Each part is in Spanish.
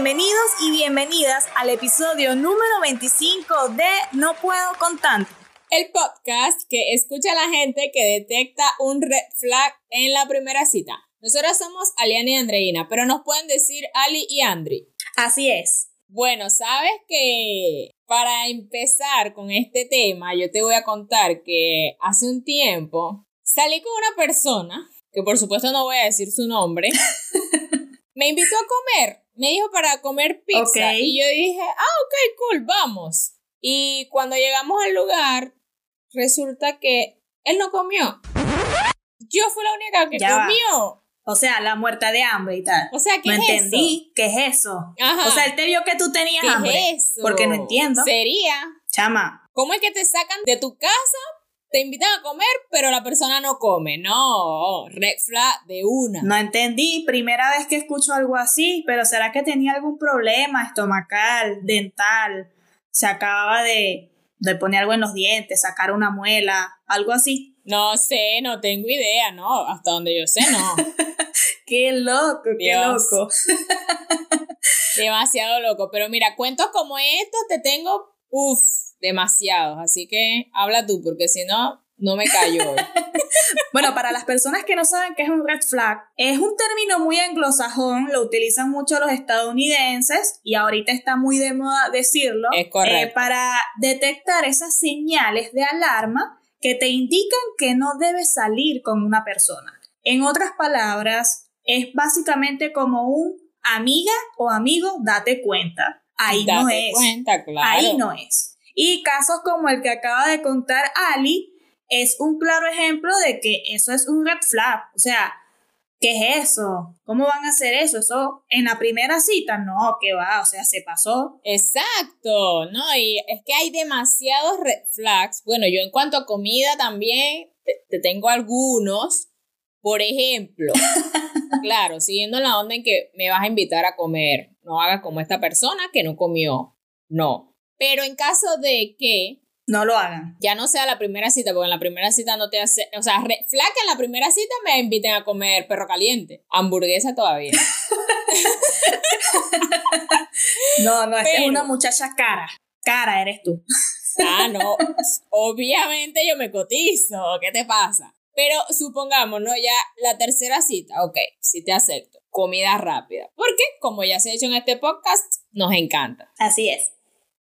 Bienvenidos y bienvenidas al episodio número 25 de No Puedo con Tanto. El podcast que escucha a la gente que detecta un red flag en la primera cita. Nosotros somos Aliana y Andreina, pero nos pueden decir Ali y Andri. Así es. Bueno, sabes que para empezar con este tema, yo te voy a contar que hace un tiempo salí con una persona, que por supuesto no voy a decir su nombre, me invitó a comer, me dijo para comer pizza y yo dije, ah, ok, cool, vamos. Y cuando llegamos al lugar, resulta que él no comió. Yo fui la única que comió. O sea, la muerta de hambre y tal. O sea, ¿qué no es entendí qué es eso. O sea, él te vio que tú tenías ¿Qué hambre. Es eso? Porque no entiendo. Sería. Chama. ¿Cómo es que te sacan de tu casa, te invitan a comer, pero la persona no come? No, red flag de una. No entendí. Primera vez que escucho algo así, pero ¿será que tenía algún problema estomacal, dental? Se acababa de, de poner algo en los dientes, sacar una muela, algo así. No sé, no tengo idea, no, hasta donde yo sé, no. qué loco, qué loco. Demasiado loco, pero mira, cuentos como estos te tengo, uff, demasiados, así que habla tú, porque si no, no me callo. bueno, para las personas que no saben qué es un red flag, es un término muy anglosajón, lo utilizan mucho los estadounidenses y ahorita está muy de moda decirlo. Es correcto. Eh, para detectar esas señales de alarma que te indican que no debes salir con una persona. En otras palabras, es básicamente como un amiga o amigo, date cuenta. Ahí no es. Cuenta, claro. Ahí no es. Y casos como el que acaba de contar Ali es un claro ejemplo de que eso es un red flag. O sea, ¿qué es eso? ¿Cómo van a hacer eso? Eso en la primera cita, no, que va, o sea, se pasó. Exacto, ¿no? Y es que hay demasiados red flags. Bueno, yo en cuanto a comida también te, tengo algunos. Por ejemplo, claro, siguiendo la onda en que me vas a invitar a comer, no hagas como esta persona que no comió. No. Pero en caso de que no lo hagan. Ya no sea la primera cita, porque en la primera cita no te hace. O sea, flaca en la primera cita me inviten a comer perro caliente. Hamburguesa todavía. no, no, esta es una muchacha cara. Cara eres tú. ah, no. Obviamente yo me cotizo. ¿Qué te pasa? Pero supongamos, ¿no? Ya la tercera cita, ok, sí te acepto. Comida rápida. Porque, como ya se ha dicho en este podcast, nos encanta. Así es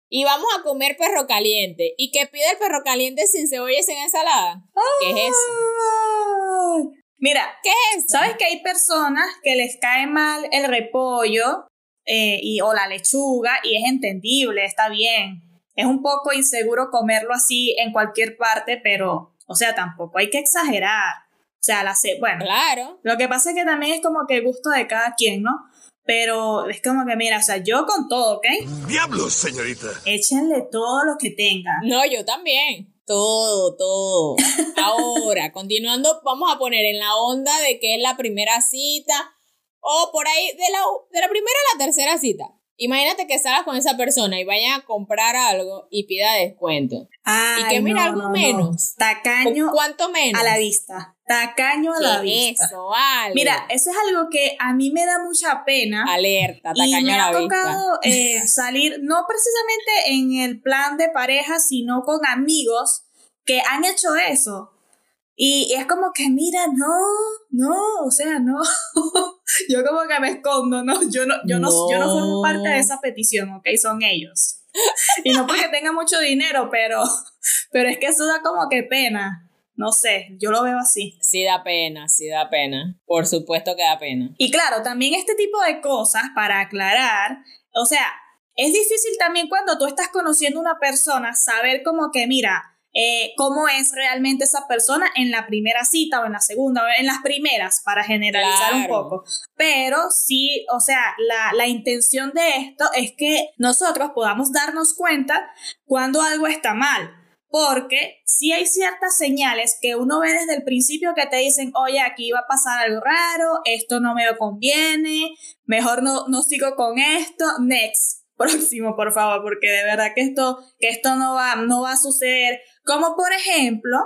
y vamos a comer perro caliente. ¿Y qué pide el perro caliente sin cebolla y sin ensalada? ¿Qué es eso? Mira, ¿qué es eso? ¿Sabes que hay personas que les cae mal el repollo eh, y, o la lechuga y es entendible, está bien? Es un poco inseguro comerlo así en cualquier parte, pero, o sea, tampoco hay que exagerar. O sea, la bueno. Claro. Lo que pasa es que también es como que gusto de cada quien, ¿no? Pero es como que, mira, o sea, yo con todo, ¿ok? Diablos, señorita. Échenle todo lo que tengan. No, yo también. Todo, todo. Ahora, continuando, vamos a poner en la onda de que es la primera cita o por ahí de la, de la primera a la tercera cita. Imagínate que salgas con esa persona y vaya a comprar algo y pida descuento. y que mira algo menos. Tacaño. ¿Cuánto menos? A la vista. Tacaño a la vista. Eso, vale. Mira, eso es algo que a mí me da mucha pena. Alerta, tacaño y me a la ha tocado eh, salir, no precisamente en el plan de pareja, sino con amigos que han hecho eso. Y es como que, mira, no, no, o sea, no. yo como que me escondo, ¿no? Yo no, yo no, yo no formo parte de esa petición, ¿ok? Son ellos. y no porque tenga mucho dinero, pero, pero es que eso da como que pena. No sé, yo lo veo así. Sí da pena, sí da pena. Por supuesto que da pena. Y claro, también este tipo de cosas, para aclarar, o sea, es difícil también cuando tú estás conociendo a una persona saber como que, mira, eh, cómo es realmente esa persona en la primera cita o en la segunda, o en las primeras, para generalizar un poco. Pero sí, o sea, la, la intención de esto es que nosotros podamos darnos cuenta cuando algo está mal. Porque sí hay ciertas señales que uno ve desde el principio que te dicen, oye, aquí va a pasar algo raro, esto no me conviene, mejor no, no sigo con esto, next próximo, por favor, porque de verdad que esto, que esto no va, no va a suceder. Como por ejemplo,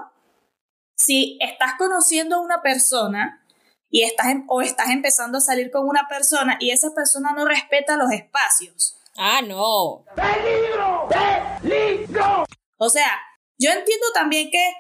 si estás conociendo a una persona y estás em, o estás empezando a salir con una persona y esa persona no respeta los espacios. Ah, no. ¡Peligro! ¡Peligro! O sea, yo entiendo también que,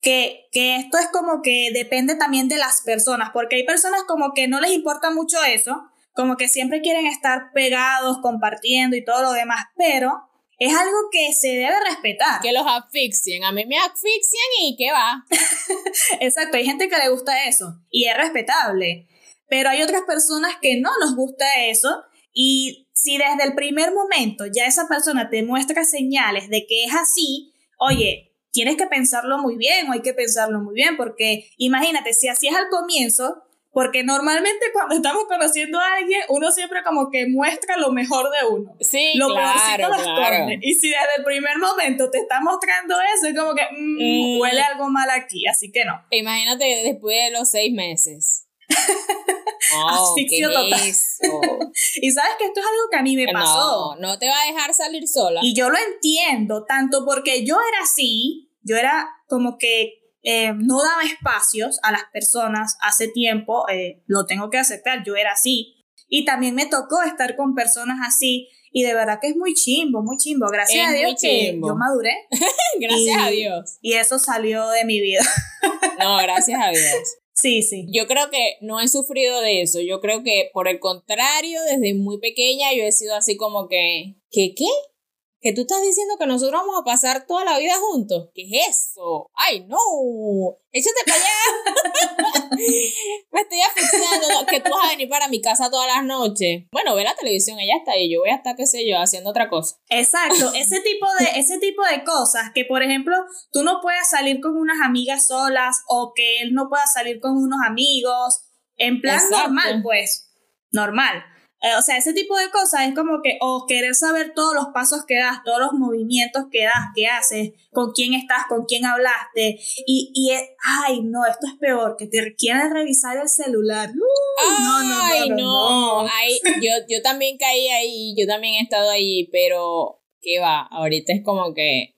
que, que esto es como que depende también de las personas, porque hay personas como que no les importa mucho eso, como que siempre quieren estar pegados, compartiendo y todo lo demás, pero es algo que se debe respetar. Que los asfixien. A mí me asfixian y qué va. Exacto, hay gente que le gusta eso y es respetable. Pero hay otras personas que no nos gusta eso y si desde el primer momento ya esa persona te muestra señales de que es así, oye, tienes que pensarlo muy bien o hay que pensarlo muy bien porque imagínate, si así es al comienzo, porque normalmente cuando estamos conociendo a alguien, uno siempre como que muestra lo mejor de uno. Sí, lo claro, claro. Y si desde el primer momento te está mostrando eso, es como que mm, mm. huele algo mal aquí, así que no. Imagínate después de los seis meses. oh, total. y sabes que esto es algo que a mí me pasó. No, no te va a dejar salir sola. Y yo lo entiendo, tanto porque yo era así, yo era como que eh, no daba espacios a las personas hace tiempo, eh, lo tengo que aceptar, yo era así. Y también me tocó estar con personas así. Y de verdad que es muy chimbo, muy chimbo. Gracias a Dios que yo maduré. gracias a Dios. Y eso salió de mi vida. no, gracias a Dios. Sí, sí. Yo creo que no he sufrido de eso. Yo creo que por el contrario, desde muy pequeña yo he sido así como que, ¿qué qué? Que tú estás diciendo que nosotros vamos a pasar toda la vida juntos. ¿Qué es eso? ¡Ay, no! ¡Échate para allá! Me estoy asfixiando que tú vas a venir para mi casa todas las noches. Bueno, ve la televisión, ella está ahí, yo voy a estar, qué sé yo, haciendo otra cosa. Exacto, ese tipo de, ese tipo de cosas que, por ejemplo, tú no puedas salir con unas amigas solas o que él no pueda salir con unos amigos, en plan normal, pues, normal. Eh, o sea, ese tipo de cosas es como que, o querer saber todos los pasos que das, todos los movimientos que das, que haces, con quién estás, con quién hablaste. Y, y es, ay, no, esto es peor, que te quieren revisar el celular. Uh, no, no, no. no, yo, yo también caí ahí, yo también he estado ahí, pero, ¿qué va? Ahorita es como que.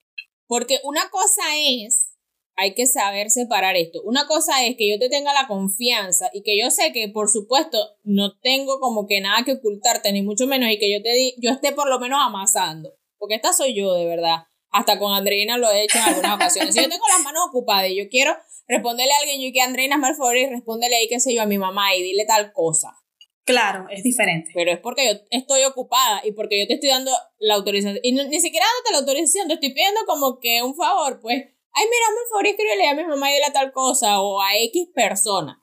Porque una cosa es hay que saber separar esto. Una cosa es que yo te tenga la confianza y que yo sé que, por supuesto, no tengo como que nada que ocultarte, ni mucho menos, y que yo te di, yo esté por lo menos amasando. Porque esta soy yo, de verdad. Hasta con Andreina lo he hecho en algunas ocasiones. Si yo tengo las manos ocupadas y yo quiero responderle a alguien, yo y que Andreina me favor y respóndele ahí, qué sé yo, a mi mamá y dile tal cosa. Claro, es diferente. Pero es porque yo estoy ocupada y porque yo te estoy dando la autorización. Y ni siquiera dándote la autorización, te estoy pidiendo como que un favor, pues ay, mira, por favor, escríbele a mi mamá y dile tal cosa o a X persona.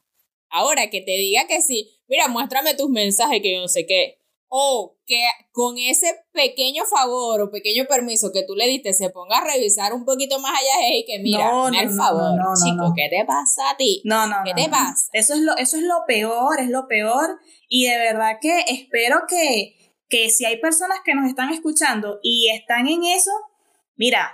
Ahora que te diga que sí, mira, muéstrame tus mensajes que yo no sé qué. O que con ese pequeño favor o pequeño permiso que tú le diste se ponga a revisar un poquito más allá y que mira, no, no, favor, chico, ¿qué te pasa a ti? No, no, ¿Qué te pasa? Eso es lo, eso es lo peor, es lo peor. Y de verdad que espero que, que si hay personas que nos están escuchando y están en eso, mira,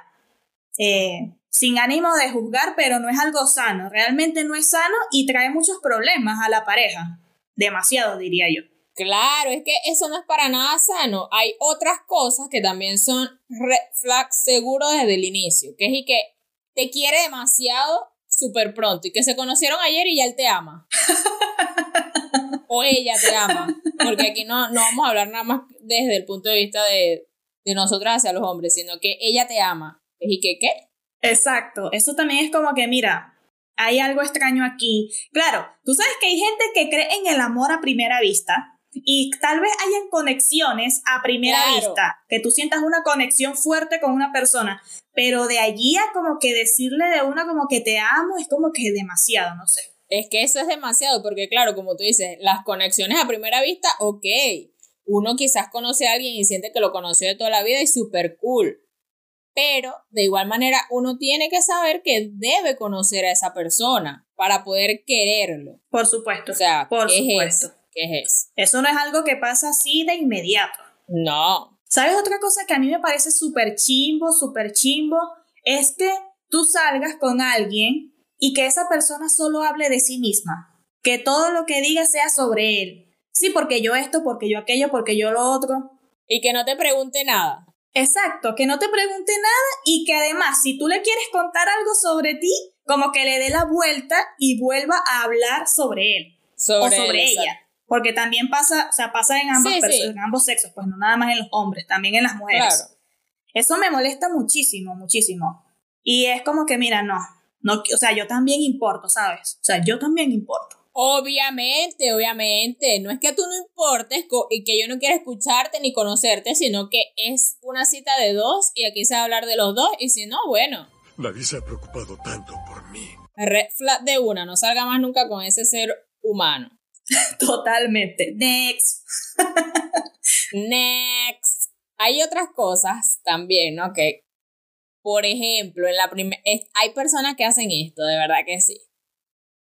eh, sin ánimo de juzgar, pero no es algo sano, realmente no es sano y trae muchos problemas a la pareja, demasiado diría yo. Claro, es que eso no es para nada sano. Hay otras cosas que también son red flags seguros desde el inicio, que es y que te quiere demasiado súper pronto y que se conocieron ayer y ya él te ama. o ella te ama. Porque aquí no, no vamos a hablar nada más desde el punto de vista de, de nosotras hacia los hombres, sino que ella te ama. ¿Y que qué? Exacto, eso también es como que, mira, hay algo extraño aquí. Claro, tú sabes que hay gente que cree en el amor a primera vista y tal vez hayan conexiones a primera vista, que tú sientas una conexión fuerte con una persona, pero de allí a como que decirle de una como que te amo es como que demasiado, no sé. Es que eso es demasiado, porque claro, como tú dices, las conexiones a primera vista, ok, uno quizás conoce a alguien y siente que lo conoció de toda la vida y súper cool pero de igual manera uno tiene que saber que debe conocer a esa persona para poder quererlo. Por supuesto. O sea, por ¿qué supuesto. Es eso? ¿Qué es eso? Eso no es algo que pasa así de inmediato. No. ¿Sabes otra cosa que a mí me parece súper chimbo, súper chimbo? Es que tú salgas con alguien y que esa persona solo hable de sí misma. Que todo lo que diga sea sobre él. Sí, porque yo esto, porque yo aquello, porque yo lo otro. Y que no te pregunte nada. Exacto, que no te pregunte nada y que además si tú le quieres contar algo sobre ti, como que le dé la vuelta y vuelva a hablar sobre él. o sobre ella. Porque también pasa, o sea, pasa en ambos, en ambos sexos, pues no nada más en los hombres, también en las mujeres. Eso me molesta muchísimo, muchísimo. Y es como que, mira, no, no, o sea, yo también importo, ¿sabes? O sea, yo también importo. Obviamente, obviamente. No es que tú no importes y que yo no quiera escucharte ni conocerte, sino que es una cita de dos y aquí se va a hablar de los dos y si no, bueno. Nadie se ha preocupado tanto por mí. Red flat de una, no salga más nunca con ese ser humano. Totalmente. Next. Next. Hay otras cosas también, ¿no? Que, por ejemplo, en la primera, hay personas que hacen esto, de verdad que sí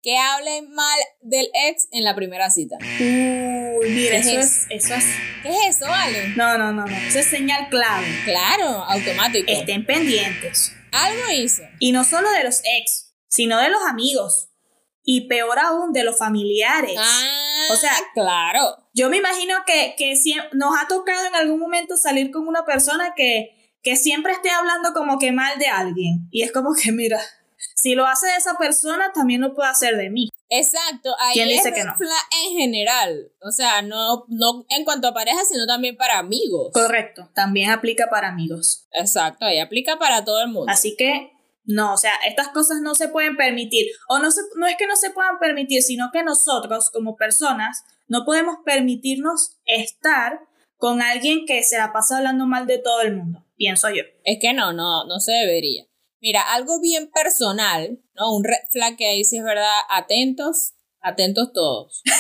que hablen mal del ex en la primera cita. Uy, mira, eso es, eso es. ¿Qué es eso, vale? No, no, no, no. Eso es señal clave. Claro, automático. Estén pendientes. Algo hizo. Y no solo de los ex, sino de los amigos. Y peor aún, de los familiares. Ah, o sea, claro. Yo me imagino que, que si nos ha tocado en algún momento salir con una persona que, que siempre esté hablando como que mal de alguien. Y es como que, mira, si lo hace de esa persona, también lo puede hacer de mí. Exacto, ahí dice que no? en general, o sea, no, no en cuanto a pareja, sino también para amigos. Correcto, también aplica para amigos. Exacto, ahí aplica para todo el mundo. Así que, no, o sea, estas cosas no se pueden permitir, o no, no es que no se puedan permitir, sino que nosotros como personas no podemos permitirnos estar con alguien que se la pasa hablando mal de todo el mundo, pienso yo. Es que no, no, no se debería. Mira, algo bien personal, ¿no? Un red flag que ahí sí es verdad, atentos, atentos todos.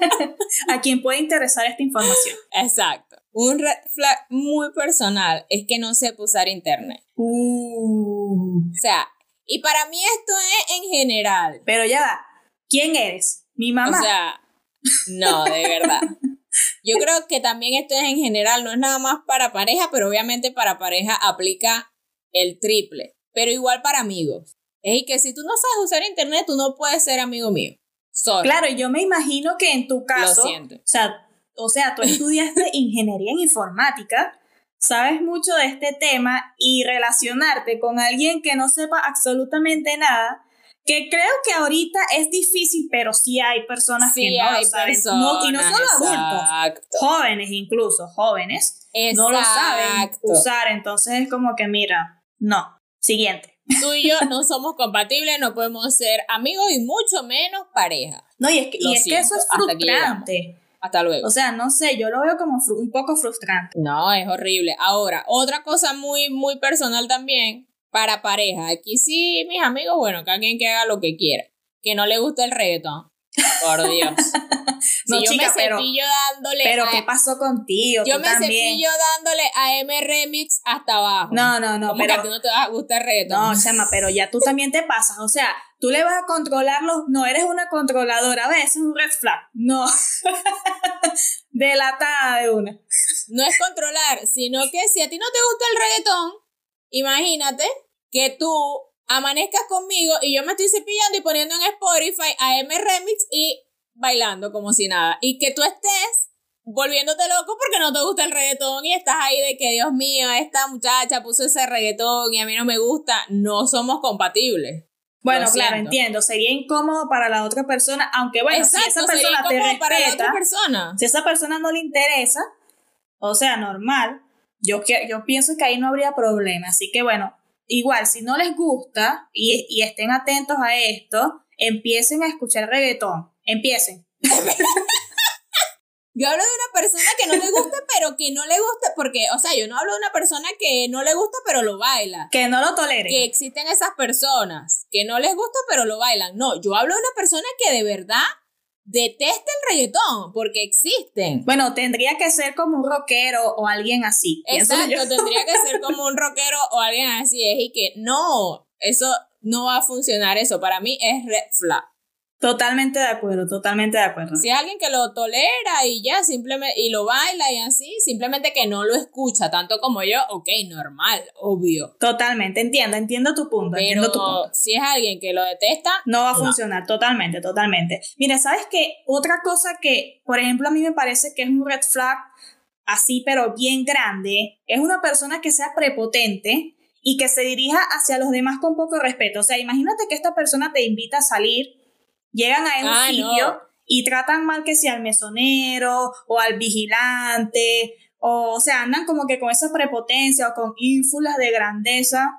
A quien puede interesar esta información. Exacto. Un red flag muy personal es que no sepa usar internet. Uh. O sea, y para mí esto es en general. Pero ya ¿quién eres? ¿Mi mamá? O sea, no, de verdad. Yo creo que también esto es en general, no es nada más para pareja, pero obviamente para pareja aplica el triple, pero igual para amigos. Es que si tú no sabes usar internet, tú no puedes ser amigo mío. Claro, yo me imagino que en tu caso, Lo siento. O sea, o sea, tú estudiaste ingeniería en informática, sabes mucho de este tema y relacionarte con alguien que no sepa absolutamente nada que creo que ahorita es difícil, pero sí hay personas que no lo saben. y no solo adultos, jóvenes incluso, jóvenes, no lo saben usar. Entonces es como que, mira, no. Siguiente. Tú y yo no somos compatibles, no podemos ser amigos y mucho menos pareja. No, y es que, y es que eso es frustrante. Hasta luego. O sea, no sé, yo lo veo como un poco frustrante. No, es horrible. Ahora, otra cosa muy, muy personal también para pareja. Aquí sí, mis amigos, bueno, que alguien que haga lo que quiera. Que no le guste el reggaetón. Por Dios. no, yo me cepillo dándole. Pero, ¿qué pasó contigo? Yo me cepillo dándole a M Remix hasta abajo. No, no, no. pero, a ti no te va a gustar el reggaetón. No, Chama, pero ya tú también te pasas. O sea, tú le vas a controlarlos. No eres una controladora. ¿Ves? Es un red flag. No. Delatada de una. No es controlar, sino que si a ti no te gusta el reggaetón, imagínate que tú amanezcas conmigo y yo me estoy cepillando y poniendo en Spotify a M Remix y bailando como si nada. Y que tú estés volviéndote loco porque no te gusta el reggaetón y estás ahí de que, Dios mío, esta muchacha puso ese reggaetón y a mí no me gusta. No somos compatibles. Bueno, claro, entiendo. Sería incómodo para la otra persona, aunque bueno, si esa persona te respeta, para la otra persona. si esa persona no le interesa, o sea, normal, yo, yo pienso que ahí no habría problema. Así que bueno, igual, si no les gusta y, y estén atentos a esto, empiecen a escuchar reggaetón. Empiecen. Yo hablo de una persona que no le gusta, pero que no le gusta, porque, o sea, yo no hablo de una persona que no le gusta, pero lo baila. Que no lo tolere. Que existen esas personas que no les gusta, pero lo bailan. No, yo hablo de una persona que de verdad detesta el reggaetón, porque existen. Bueno, tendría que ser como un rockero o alguien así. Exacto, tendría que ser como un rockero o alguien así. Es y que no, eso no va a funcionar eso. Para mí es red flag. Totalmente de acuerdo, totalmente de acuerdo. Si hay alguien que lo tolera y ya, simplemente, y lo baila y así, simplemente que no lo escucha tanto como yo, ok, normal, obvio. Totalmente, entiendo, entiendo tu punto, Pero entiendo tu punto. si es alguien que lo detesta, no va a funcionar, totalmente, totalmente. Mira, ¿sabes qué? Otra cosa que, por ejemplo, a mí me parece que es un red flag así, pero bien grande, es una persona que sea prepotente y que se dirija hacia los demás con poco respeto. O sea, imagínate que esta persona te invita a salir Llegan a un Ah, no. sitio y tratan mal que sea al mesonero o al vigilante, o, o sea, andan como que con esa prepotencia o con ínfulas de grandeza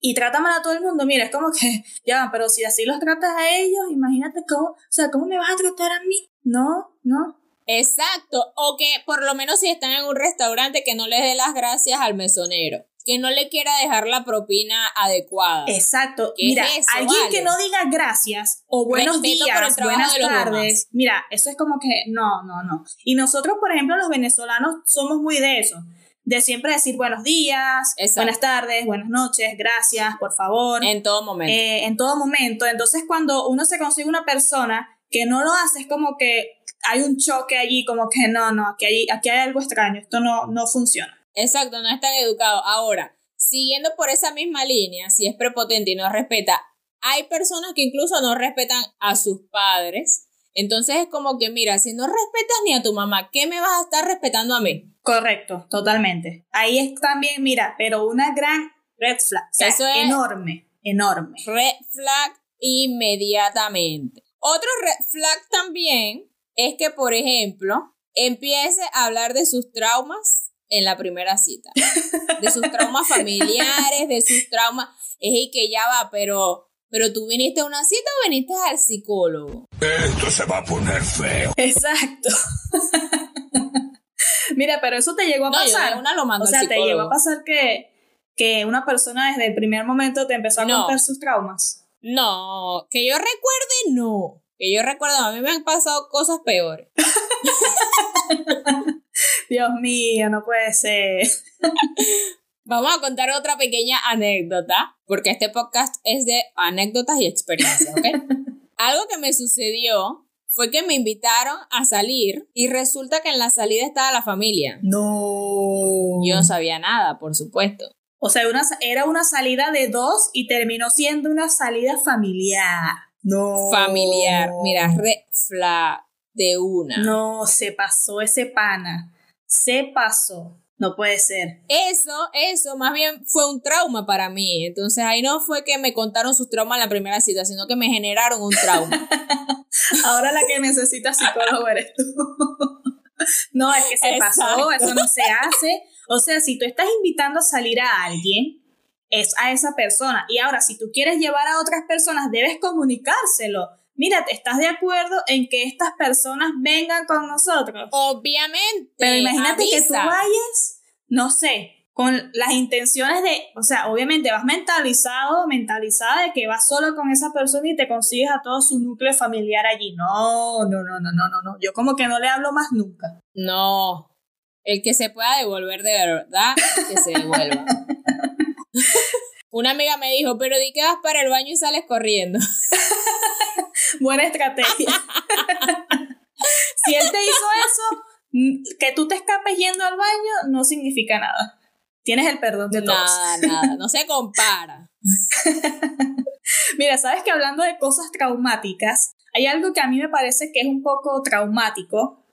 y tratan mal a todo el mundo. Mira, es como que, ya, pero si así los tratas a ellos, imagínate cómo, o sea, ¿cómo me vas a tratar a mí? No, no. Exacto, o que por lo menos si están en un restaurante que no les dé las gracias al mesonero, que no le quiera dejar la propina adecuada. Exacto. ¿Qué Mira, es eso, alguien vale? que no diga gracias o buenos Respeto días, buenas tardes. Mira, eso es como que no, no, no. Y nosotros, por ejemplo, los venezolanos somos muy de eso. De siempre decir buenos días, Exacto. buenas tardes, buenas noches, gracias, por favor. En todo momento. eh, en todo momento. Entonces, cuando uno se consigue una persona que no lo hace, es como que hay un choque allí, como que no, no, aquí hay, aquí hay algo extraño, esto no, no funciona. Exacto, no es tan educado. Ahora, siguiendo por esa misma línea, si es prepotente y no respeta, hay personas que incluso no respetan a sus padres. Entonces es como que, mira, si no respetas ni a tu mamá, ¿qué me vas a estar respetando a mí? Correcto, totalmente. Ahí es también, mira, pero una gran red flag. O sea, Eso es- enorme, enorme. Red flag inmediatamente. Otro red flag también es que, por ejemplo, empiece a hablar de sus traumas en la primera cita. De sus traumas familiares, de sus traumas. Es y que ya va, pero, pero tú viniste a una cita o viniste al psicólogo. Esto se va a poner feo. Exacto. mira, pero eso te llegó a No, pasar. una lo mando o sea, al te llegó a pasar que, que una persona desde el primer momento te empezó a No. contar sus traumas. No, que yo recuerde, no. Que yo recuerdo, a mí me han pasado cosas peores. Dios mío, no puede ser. Vamos a contar otra pequeña anécdota, porque este podcast es de anécdotas y experiencias, ¿ok? Algo que me sucedió fue que me invitaron a salir y resulta que en la salida estaba la familia. No. Yo no sabía nada, por supuesto. O sea, una, era una salida de dos y terminó siendo una salida familiar. No. Familiar, mira, red flag de una. No, se pasó ese pana. Se pasó. No puede ser. Eso, eso, más bien fue un trauma para mí. Entonces ahí no fue que me contaron sus traumas en la primera cita, sino que me generaron un trauma. Ahora la que necesita psicólogo eres tú. No, es que se pasó, eso no se hace. O sea, si tú estás invitando a salir a alguien, es a esa persona. Y ahora, si tú quieres llevar a otras personas, debes comunicárselo. Mira, ¿estás de acuerdo en que estas personas vengan con nosotros? Obviamente. Pero imagínate que tú vayas, no sé, con las intenciones de, o sea, obviamente vas mentalizado, mentalizada de que vas solo con esa persona y te consigues a todo su núcleo familiar allí. No, no, no, no, no, no, no. Yo como que no le hablo más nunca. No. El que se pueda devolver de verdad, que se devuelva. Una amiga me dijo, pero di que vas para el baño y sales corriendo. Buena estrategia. si él te hizo eso, que tú te escapes yendo al baño no significa nada. Tienes el perdón de todos. Nada, nada. No se compara. Mira, sabes que hablando de cosas traumáticas, hay algo que a mí me parece que es un poco traumático,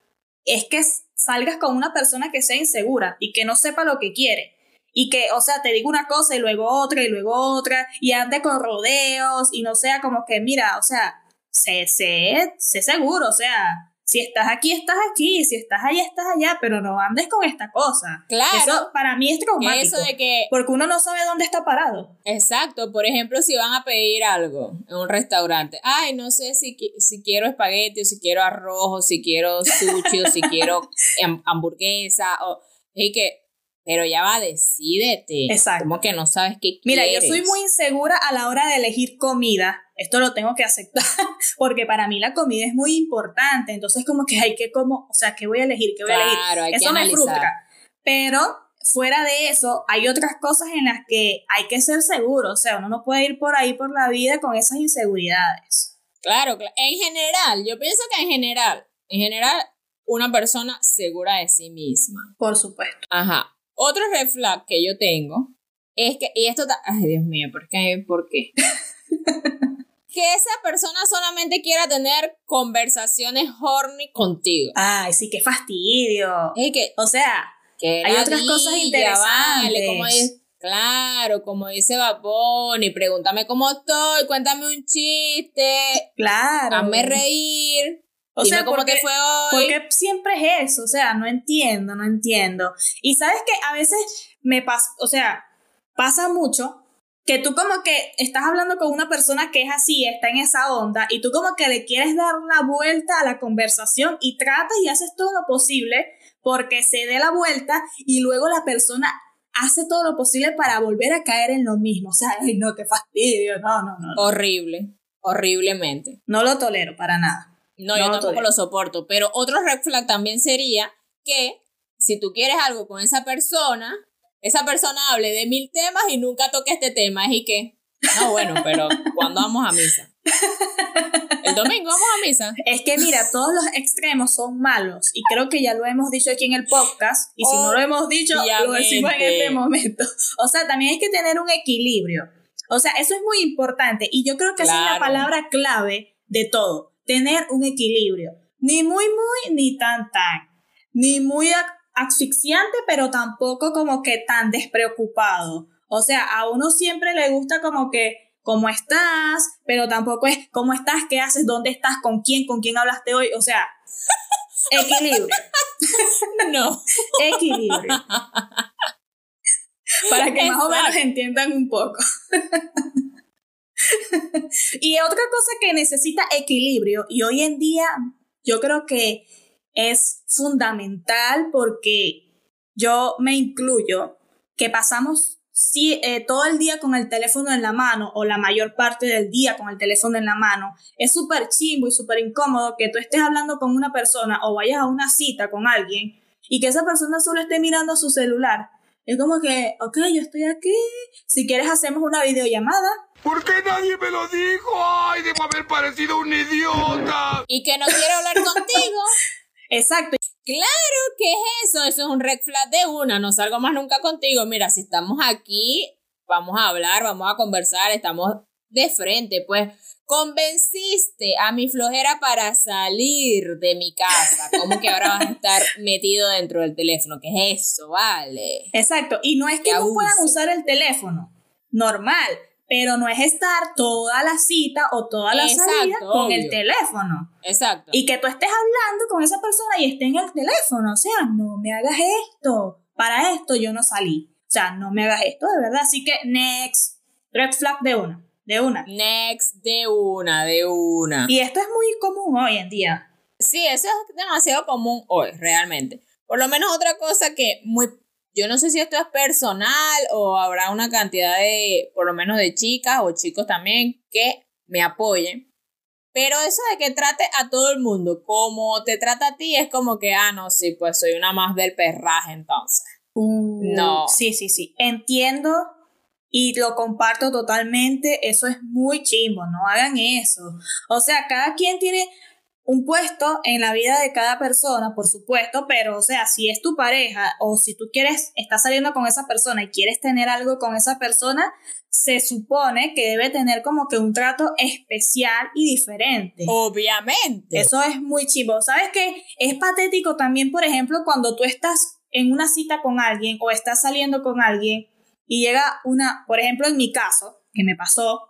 es que salgas con una persona que sea insegura y que no sepa lo que quiere. Y que, o sea, te diga una cosa y luego otra y luego otra y ande con rodeos y no sea como que, mira, o sea, sé, sé, sé seguro, o sea, si estás aquí, estás aquí, si estás allá, estás allá, pero no andes con esta cosa. Claro. Eso para mí es traumático. Eso de que, Porque uno no sabe dónde está parado. exacto, por ejemplo, si van a pedir algo en un restaurante, ay, no sé si, si quiero espagueti o si quiero arroz o si quiero sushi o si quiero ham- hamburguesa o y que, pero ya va, decídete. Exacto. Como que no sabes qué Mira, quieres. yo soy muy insegura a la hora de elegir comida. Esto lo tengo que aceptar, porque para mí la comida es muy importante. Entonces, como que hay que como, o sea, ¿qué voy a elegir? ¿Qué voy a elegir? Claro, hay que Eso me analizar. frustra. Pero fuera de eso, hay otras cosas en las que hay que ser seguro. O sea, uno no puede ir por ahí por la vida con esas inseguridades. Claro, cla- en general, yo pienso que en general, en general, una persona segura de sí misma. Por supuesto. Ajá. Otro red flag que yo tengo es que, y esto, ay Dios mío, ¿por qué? ¿Por qué? que esa persona solamente quiera tener conversaciones horny contigo. Ay, sí, qué fastidio. Es que, O sea, que Hay otras cosas interesantes. Vale, como es, Claro, como dice y pregúntame cómo estoy, cuéntame un chiste. Claro. Hazme reír. O sea, cómo te fue hoy. Porque siempre es eso, o sea, no entiendo, no entiendo. Y sabes que a veces me pasa, o sea, pasa mucho que tú como que estás hablando con una persona que es así, está en esa onda, y tú como que le quieres dar la vuelta a la conversación y tratas y haces todo lo posible porque se dé la vuelta y luego la persona hace todo lo posible para volver a caer en lo mismo. O sea, ay, no, qué fastidio, no, no, no. Horrible, horriblemente. No lo tolero para nada. No, yo tampoco lo soporto. Pero otro red flag también sería que si tú quieres algo con esa persona, esa persona hable de mil temas y nunca toque este tema. Es y que, no, bueno, pero cuando vamos a misa? El domingo vamos a misa. Es que mira, todos los extremos son malos y creo que ya lo hemos dicho aquí en el podcast y si no lo hemos dicho, lo decimos en este momento. O sea, también hay que tener un equilibrio. O sea, eso es muy importante y yo creo que esa es la palabra clave de todo, tener un equilibrio. Ni muy, muy, ni tan, tan. Ni muy asfixiante, pero tampoco como que tan despreocupado. O sea, a uno siempre le gusta como que cómo estás, pero tampoco es cómo estás, qué haces, dónde estás, con quién, con quién hablaste hoy. O sea, equilibrio. No. equilibrio. Para que más o menos entiendan un poco. y otra cosa que necesita equilibrio, y hoy en día yo creo que es fundamental porque yo me incluyo, que pasamos si eh, todo el día con el teléfono en la mano o la mayor parte del día con el teléfono en la mano, es súper chimbo y súper incómodo que tú estés hablando con una persona o vayas a una cita con alguien y que esa persona solo esté mirando su celular. Es como que, ok, yo estoy aquí, si quieres hacemos una videollamada. ¿Por qué nadie me lo dijo? ¡Ay, debo haber parecido un idiota! Y que no quiero hablar contigo. Exacto. Claro que es eso, eso es un red flag de una, no salgo más nunca contigo. Mira, si estamos aquí, vamos a hablar, vamos a conversar, estamos de frente, pues convenciste a mi flojera para salir de mi casa. ¿Cómo que ahora vas a estar metido dentro del teléfono? ¿Qué es eso? Vale. Exacto. Y no es que no puedan usar el teléfono. Normal pero no es estar toda la cita o toda la salida con el teléfono. Exacto. Y que tú estés hablando con esa persona y esté en el teléfono. O sea, no me hagas esto. Para esto yo no salí. O sea, no me hagas esto, de verdad. Así que, next. Red flag de una. De una. Next, de una, de una. Y esto es muy común hoy en día. Sí, eso es demasiado común hoy, realmente. Por lo menos otra cosa que muy yo no sé si esto es personal o habrá una cantidad de, por lo menos de chicas o chicos también, que me apoyen. Pero eso de que trate a todo el mundo como te trata a ti es como que, ah, no, sí, pues soy una más del perraje entonces. Uh, no. Sí, sí, sí. Entiendo y lo comparto totalmente. Eso es muy chimbo, no hagan eso. O sea, cada quien tiene un puesto en la vida de cada persona, por supuesto, pero o sea, si es tu pareja o si tú quieres, estás saliendo con esa persona y quieres tener algo con esa persona, se supone que debe tener como que un trato especial y diferente. Obviamente. Eso es muy chivo. ¿Sabes qué? Es patético también, por ejemplo, cuando tú estás en una cita con alguien o estás saliendo con alguien y llega una, por ejemplo, en mi caso, que me pasó,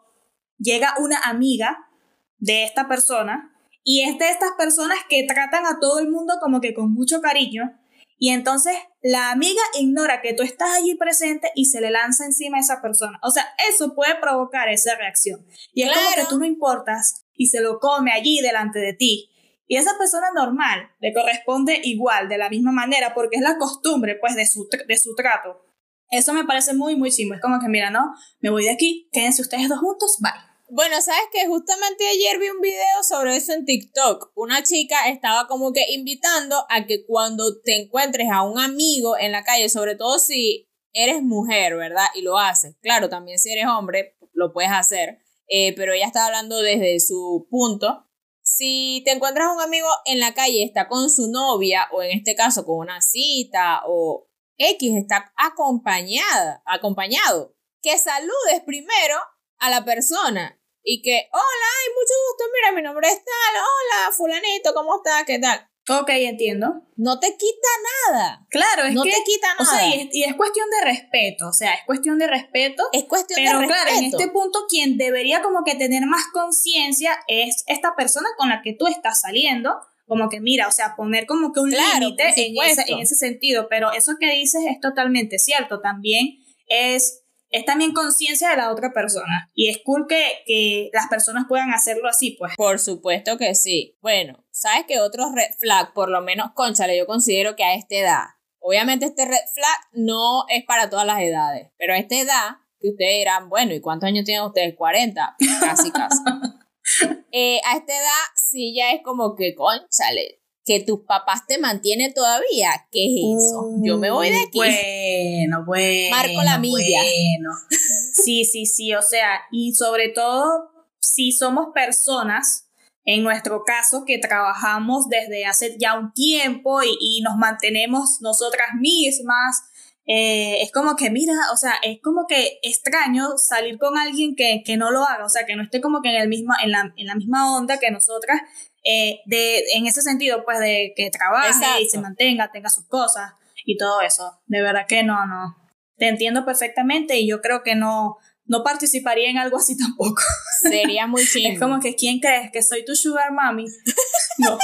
llega una amiga de esta persona y es de estas personas que tratan a todo el mundo como que con mucho cariño. Y entonces la amiga ignora que tú estás allí presente y se le lanza encima a esa persona. O sea, eso puede provocar esa reacción. Y es como que tú no importas y se lo come allí delante de ti. Y esa persona normal le corresponde igual, de la misma manera, porque es la costumbre, pues, de su, de su trato. Eso me parece muy, muy simple. Es como que, mira, no, me voy de aquí, quédense ustedes dos juntos, bye. Bueno, sabes que justamente ayer vi un video sobre eso en TikTok. Una chica estaba como que invitando a que cuando te encuentres a un amigo en la calle, sobre todo si eres mujer, ¿verdad? Y lo haces. Claro, también si eres hombre, lo puedes hacer. Eh, pero ella está hablando desde su punto. Si te encuentras a un amigo en la calle, está con su novia, o en este caso con una cita, o X, está acompañada, acompañado, que saludes primero a la persona y que, hola, hay mucho gusto, mira, mi nombre es tal, hola, fulanito, ¿cómo está? ¿Qué tal? Ok, entiendo. No te quita nada. Claro, es no que... te quita O nada. sea, y es, y es cuestión de respeto, o sea, es cuestión de respeto. es cuestión Pero de claro, en respeto. este punto quien debería como que tener más conciencia es esta persona con la que tú estás saliendo, como que mira, o sea, poner como que un Claro, límite en en ese sentido, pero eso que dices es totalmente cierto, también es, es también conciencia de la otra persona y es cool que, que las personas puedan hacerlo así, pues. Por supuesto que sí. Bueno, ¿sabes que otro red flag, por lo menos, conchale, yo considero que a esta edad, obviamente este red flag no es para todas las edades, pero a esta edad, que ustedes dirán, bueno, ¿y cuántos años tienen ustedes? 40, casi, casi. Eh, a esta edad sí ya es como que, conchale, que tus papás te mantienen todavía. ¿Qué es eso? Yo me voy de aquí. Bueno, bueno. Marco la milla. Bueno. Sí, sí, sí, o sea, y sobre todo si somos personas, en nuestro caso, que trabajamos desde hace ya un tiempo y, y nos mantenemos nosotras mismas. eh, es como que, mira, o sea, es como que extraño salir con alguien que, que no lo haga, o sea, que no esté como que en, el misma, en, la, en la misma onda que nosotras, eh, de, en ese sentido, pues, de que trabaje y Exacto. se mantenga, tenga sus cosas y todo eso. De verdad que no, no. Te entiendo perfectamente y yo creo que no, no participaría en algo así tampoco. Sería muy chimbo. Es como que, ¿quién crees? ¿Que soy tu sugar mami? No.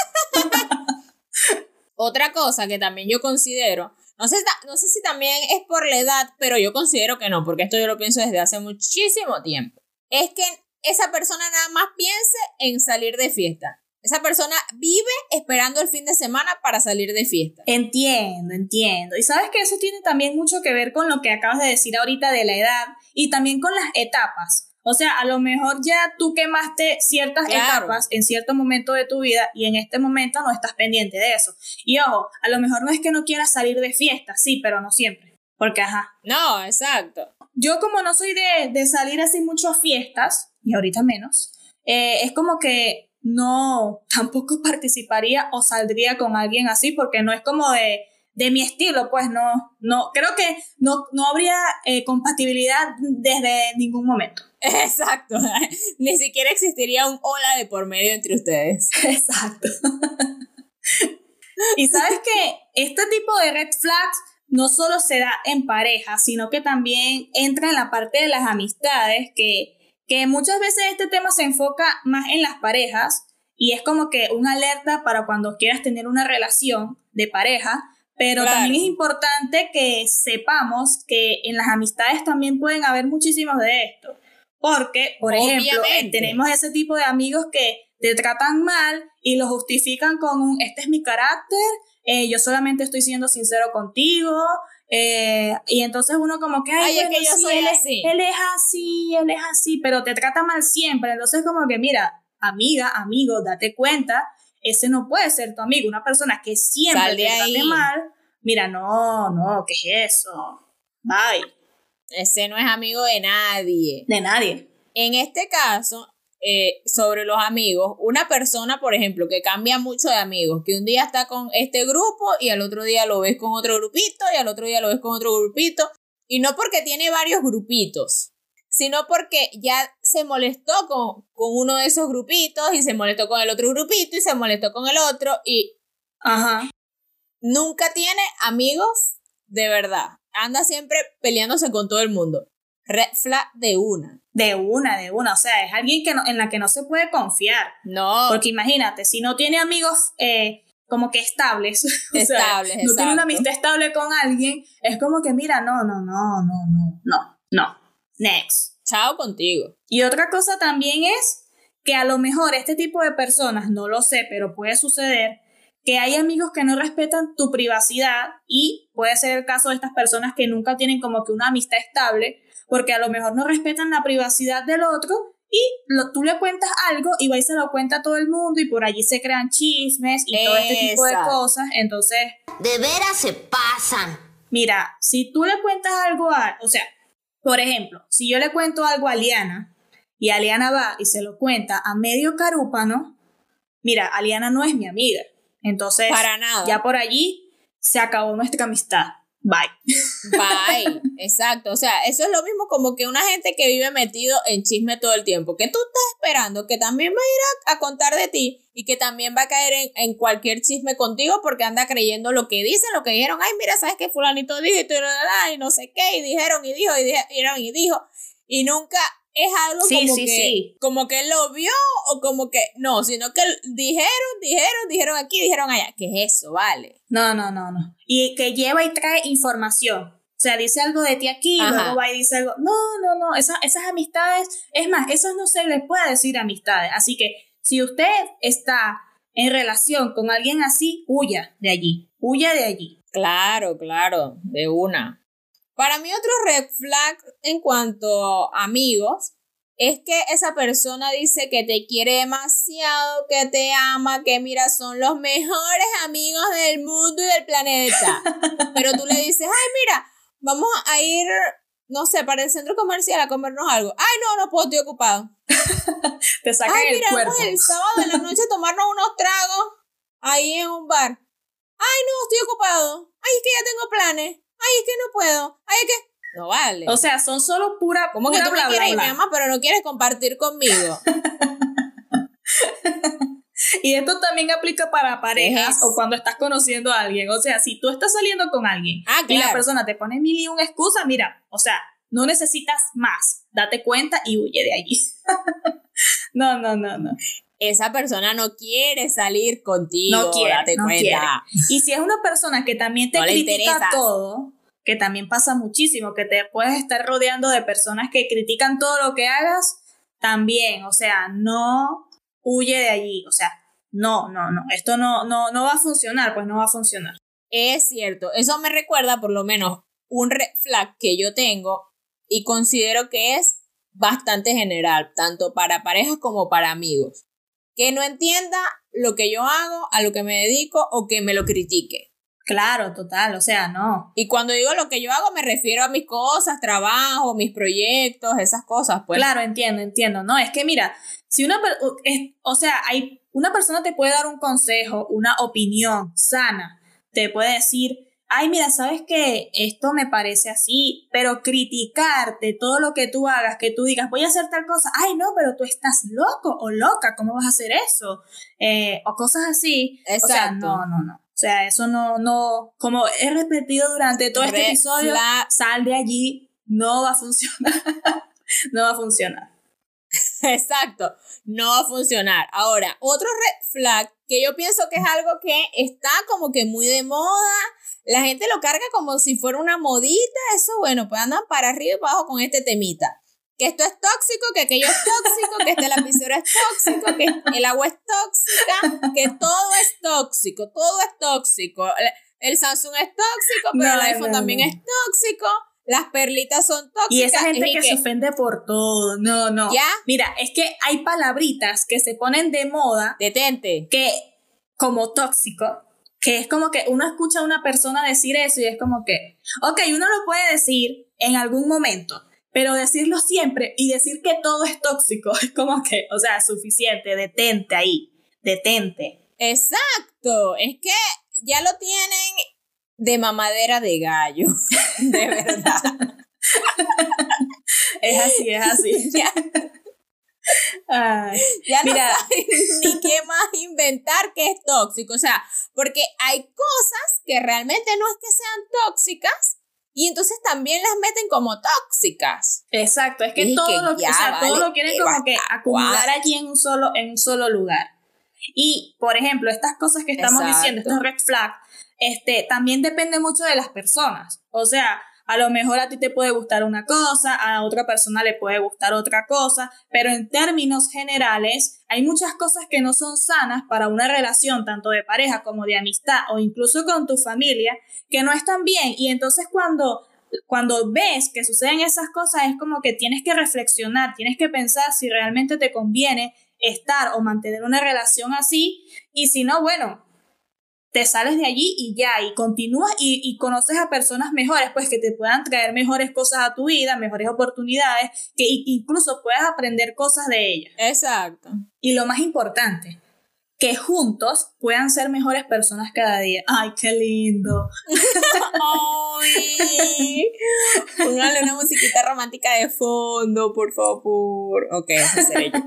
Otra cosa que también yo considero, no sé, no sé si también es por la edad, pero yo considero que no, porque esto yo lo pienso desde hace muchísimo tiempo. Es que esa persona nada más piense en salir de fiesta. Esa persona vive esperando el fin de semana para salir de fiesta. Entiendo, entiendo. Y sabes que eso tiene también mucho que ver con lo que acabas de decir ahorita de la edad y también con las etapas. O sea, a lo mejor ya tú quemaste ciertas Claro. etapas en cierto momento de tu vida y en este momento no estás pendiente de eso. Y ojo, a lo mejor no es que no quieras salir de fiesta, sí, pero no siempre. Porque, ajá, No, exacto. yo como no soy de, de salir así mucho a fiestas, y ahorita menos, eh, es como que no, tampoco participaría o saldría con alguien así porque no es como de, de mi estilo, pues no, no, creo que no, no habría eh, compatibilidad desde ningún momento. Exacto. Ni siquiera existiría un hola de por medio entre ustedes. Exacto. y sabes que este tipo de red flags no solo se da en pareja, sino que también entra en la parte de las amistades, que, que muchas veces este tema se enfoca más en las parejas y es como que una alerta para cuando quieras tener una relación de pareja, pero Claro. también es importante que sepamos que en las amistades también pueden haber muchísimos de esto. Porque, por ejemplo, eh, tenemos ese tipo de amigos que te tratan mal y lo justifican con un, este es mi carácter, eh, yo solamente estoy siendo sincero contigo, eh, y entonces uno como que, ay, Ay, es bueno, que yo sí, soy él, es- así. él es así, él es así, pero te trata mal siempre, entonces como que, mira, amiga, amigo, date cuenta, ese no puede ser tu amigo, una persona que siempre te trate ahí. mal, mira, no, no, ¿qué es eso? Bye, Ese no es amigo de nadie. de nadie. En este caso, eh, sobre los amigos, una persona, por ejemplo, que cambia mucho de amigos, que un día está con este grupo y al otro día lo ves con otro grupito y al otro día lo ves con otro grupito, y no porque tiene varios grupitos, sino porque ya se molestó con, con uno de esos grupitos y se molestó con el otro grupito y se molestó con el otro y Ajá. nunca tiene amigos de verdad. Anda siempre peleándose con todo el mundo. Red flag de una. De una, de una. O sea, es alguien que no- en la que no se puede confiar. No. Porque imagínate, si no tiene amigos eh, como que estables, o sea, Estables, no tiene una amistad estable con alguien, es como que, mira, no, no, no, no, no, no, no. Next. Chao contigo. Y otra cosa también es que a lo mejor este tipo de personas, no lo sé, pero puede suceder, que hay amigos que no respetan tu privacidad y puede ser el caso de estas personas que nunca tienen como que una amistad estable, porque a lo mejor no respetan la privacidad del otro y lo- tú le cuentas algo y va y se lo cuenta a todo el mundo y por allí se crean chismes y todo este tipo de cosas. Entonces, De veras se pasan. Mira, si tú le cuentas algo a, o sea, por ejemplo, si yo le cuento algo a Liana y Aliana va y se lo cuenta a medio carúpano, mira, Aliana no es mi amiga. Entonces, Para nada. ya por allí se acabó nuestra amistad. Bye. Bye, exacto. O sea, eso es lo mismo como que una gente que vive metido en chisme todo el tiempo, que tú estás esperando que también va a ir a, contar de ti y que también va a caer en, en, cualquier chisme contigo porque anda creyendo lo que dicen, lo que dijeron. Ay, mira, ¿sabes qué? Fulanito dijo y, y no sé qué, y dijeron y dijo y dijeron y dijo. Y nunca es algo como, que, como que él lo vio o como que no, sino que dijeron, dijeron, dijeron aquí, dijeron allá. ¿Qué es eso? Vale. No, no, no, no. Y que lleva y trae información. O sea, dice algo de ti aquí, y luego va y dice algo. No, no, no. esas amistades, es más, eso no se le puede decir amistades. Así que si usted está en relación con alguien así, huya de allí. Huya de allí. Claro, claro, de una. Para mí otro red flag en cuanto a amigos es que esa persona dice que te quiere demasiado, que te ama, que mira, son los mejores amigos del mundo y del planeta. Pero tú le dices, ay, mira, vamos a ir, no sé, para el centro comercial a comernos algo. Ay, no, no puedo, estoy ocupado. te sacan ay, mira, vamos el sábado de la noche a tomarnos unos tragos ahí en un bar. Ay, no, estoy ocupado. Ay, es que ya tengo planes ay, es que no puedo, ay, es que... No vale. O sea, son solo pura. Como que tú me quieres y me amas, pero no quieres compartir conmigo. y esto también aplica para parejas o cuando estás conociendo a alguien. O sea, si tú estás saliendo con alguien ah, y la persona te pone mil y una excusa, mira, o sea, no necesitas más. Date cuenta y huye de allí. no, no, no, no esa persona no quiere salir contigo, no quiere, date cuenta. Y si es una persona que también te critica todo, que también pasa muchísimo, que te puedes estar rodeando de personas que critican todo lo que hagas, también, o sea, no huye de allí, o sea, no, no, no, esto no, no, no va a funcionar, pues no va a funcionar. Es cierto, eso me recuerda por lo menos un red flag que yo tengo y considero que es bastante general, tanto para parejas como para amigos que no entienda lo que yo hago, a lo que me dedico o que me lo critique. Claro, total, o sea, no. Y cuando digo lo que yo hago me refiero a mis cosas, trabajo, mis proyectos, esas cosas, pues. Claro, entiendo, entiendo. No, es que mira, si una, o sea, hay, una persona te puede dar un consejo, una opinión sana, te puede decir, ay, mira, sabes que esto me parece así, pero criticarte todo lo que tú hagas, que tú digas, voy a hacer tal cosa, ay, no, pero tú estás loco o loca, ¿cómo vas a hacer eso? Eh, o cosas así. Exacto. O sea, no, no, no. O sea, eso no, no, como he repetido durante todo este episodio, sal de allí, no va a funcionar. no va a funcionar. Exacto, no va a funcionar. Ahora, otro red flag que yo pienso que es algo que está como que muy de moda, la gente lo carga como si fuera una modita, eso bueno, pues andan para arriba y para abajo con este temita. Que esto es tóxico, que aquello es tóxico, que este lapicero es tóxico, que el agua es tóxica, que todo es tóxico, todo es tóxico. El Samsung es tóxico, pero el iPhone también es tóxico. Las perlitas son tóxicas. Y esa gente que, se ofende por todo. No, no. ¿Ya? Mira, es que hay palabritas que se ponen de moda. Detente. Que, como tóxico, que es como que uno escucha a una persona decir eso y es como que, ok, uno lo puede decir en algún momento, pero decirlo siempre y decir que todo es tóxico es como que, o sea, suficiente, detente ahí, detente. Exacto, es que ya lo tienen de mamadera de gallo, de verdad. es así, es así. Ya no ni qué más inventar que es tóxico. O sea, porque hay cosas que realmente no es que sean tóxicas y entonces también las meten como tóxicas. Exacto, es que, todo, lo, que, todo lo quieren como que acumular allí en un solo, en un solo lugar. Y, por ejemplo, estas cosas que estamos diciendo, estos red flags, este, también depende mucho de las personas. O sea, a lo mejor a ti te puede gustar una cosa, a otra persona le puede gustar otra cosa, pero en términos generales hay muchas cosas que no son sanas para una relación tanto de pareja como de amistad o incluso con tu familia que no están bien. Y entonces cuando cuando ves que suceden esas cosas es como que tienes que reflexionar, tienes que pensar si realmente te conviene estar o mantener una relación así. Y si no, bueno, te sales de allí y ya, y continúas y, conoces a personas mejores, pues que te puedan traer mejores cosas a tu vida, mejores oportunidades, que incluso puedas aprender cosas de ellas. Exacto. Y lo más importante, que juntos puedan ser mejores personas cada día. ¡Ay, qué lindo! ¡Ay! Póngale una musiquita romántica de fondo, por favor. Ok, eso sería yo.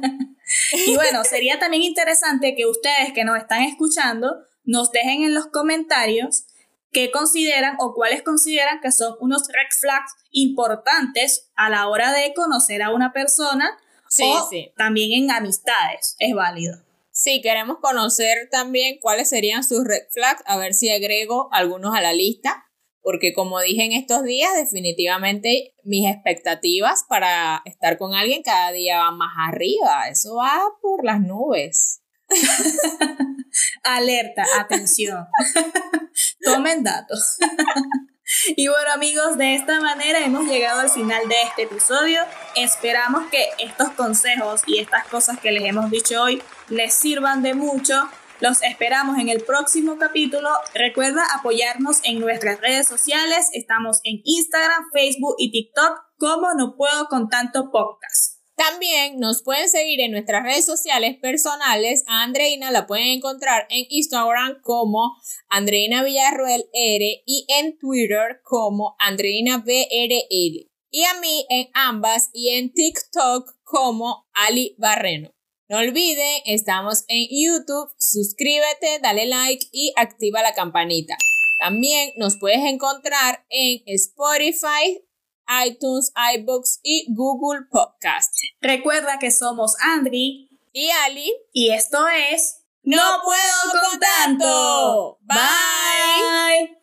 Y bueno, sería también interesante que ustedes que nos están escuchando nos dejen en los comentarios qué consideran o cuáles consideran que son unos red flags importantes a la hora de conocer a una persona Sí, o sí. también en amistades. Es válido. Sí, queremos conocer también cuáles serían sus red flags, a ver si agrego algunos a la lista, porque como dije en estos días, definitivamente mis expectativas para estar con alguien cada día van más arriba, eso va por las nubes. Alerta, atención. Tomen datos. y bueno amigos, de esta manera hemos llegado al final de este episodio. Esperamos que estos consejos y estas cosas que les hemos dicho hoy les sirvan de mucho. Los esperamos en el próximo capítulo. Recuerda apoyarnos en nuestras redes sociales. Estamos en Instagram, Facebook y TikTok como No Puedo con Tanto Podcast. También nos pueden seguir en nuestras redes sociales personales. A Andreina la pueden encontrar en Instagram como Andreina Villarruel R y en Twitter como Andreina BRL. Y a mí en ambas y en TikTok como Ali Barreno. No olviden, estamos en YouTube, suscríbete, dale like y activa la campanita. También nos puedes encontrar en Spotify, iTunes, iBooks y Google Podcast. Recuerda que somos Andri Y Ali, y esto es no puedo con tanto. Bye. Bye.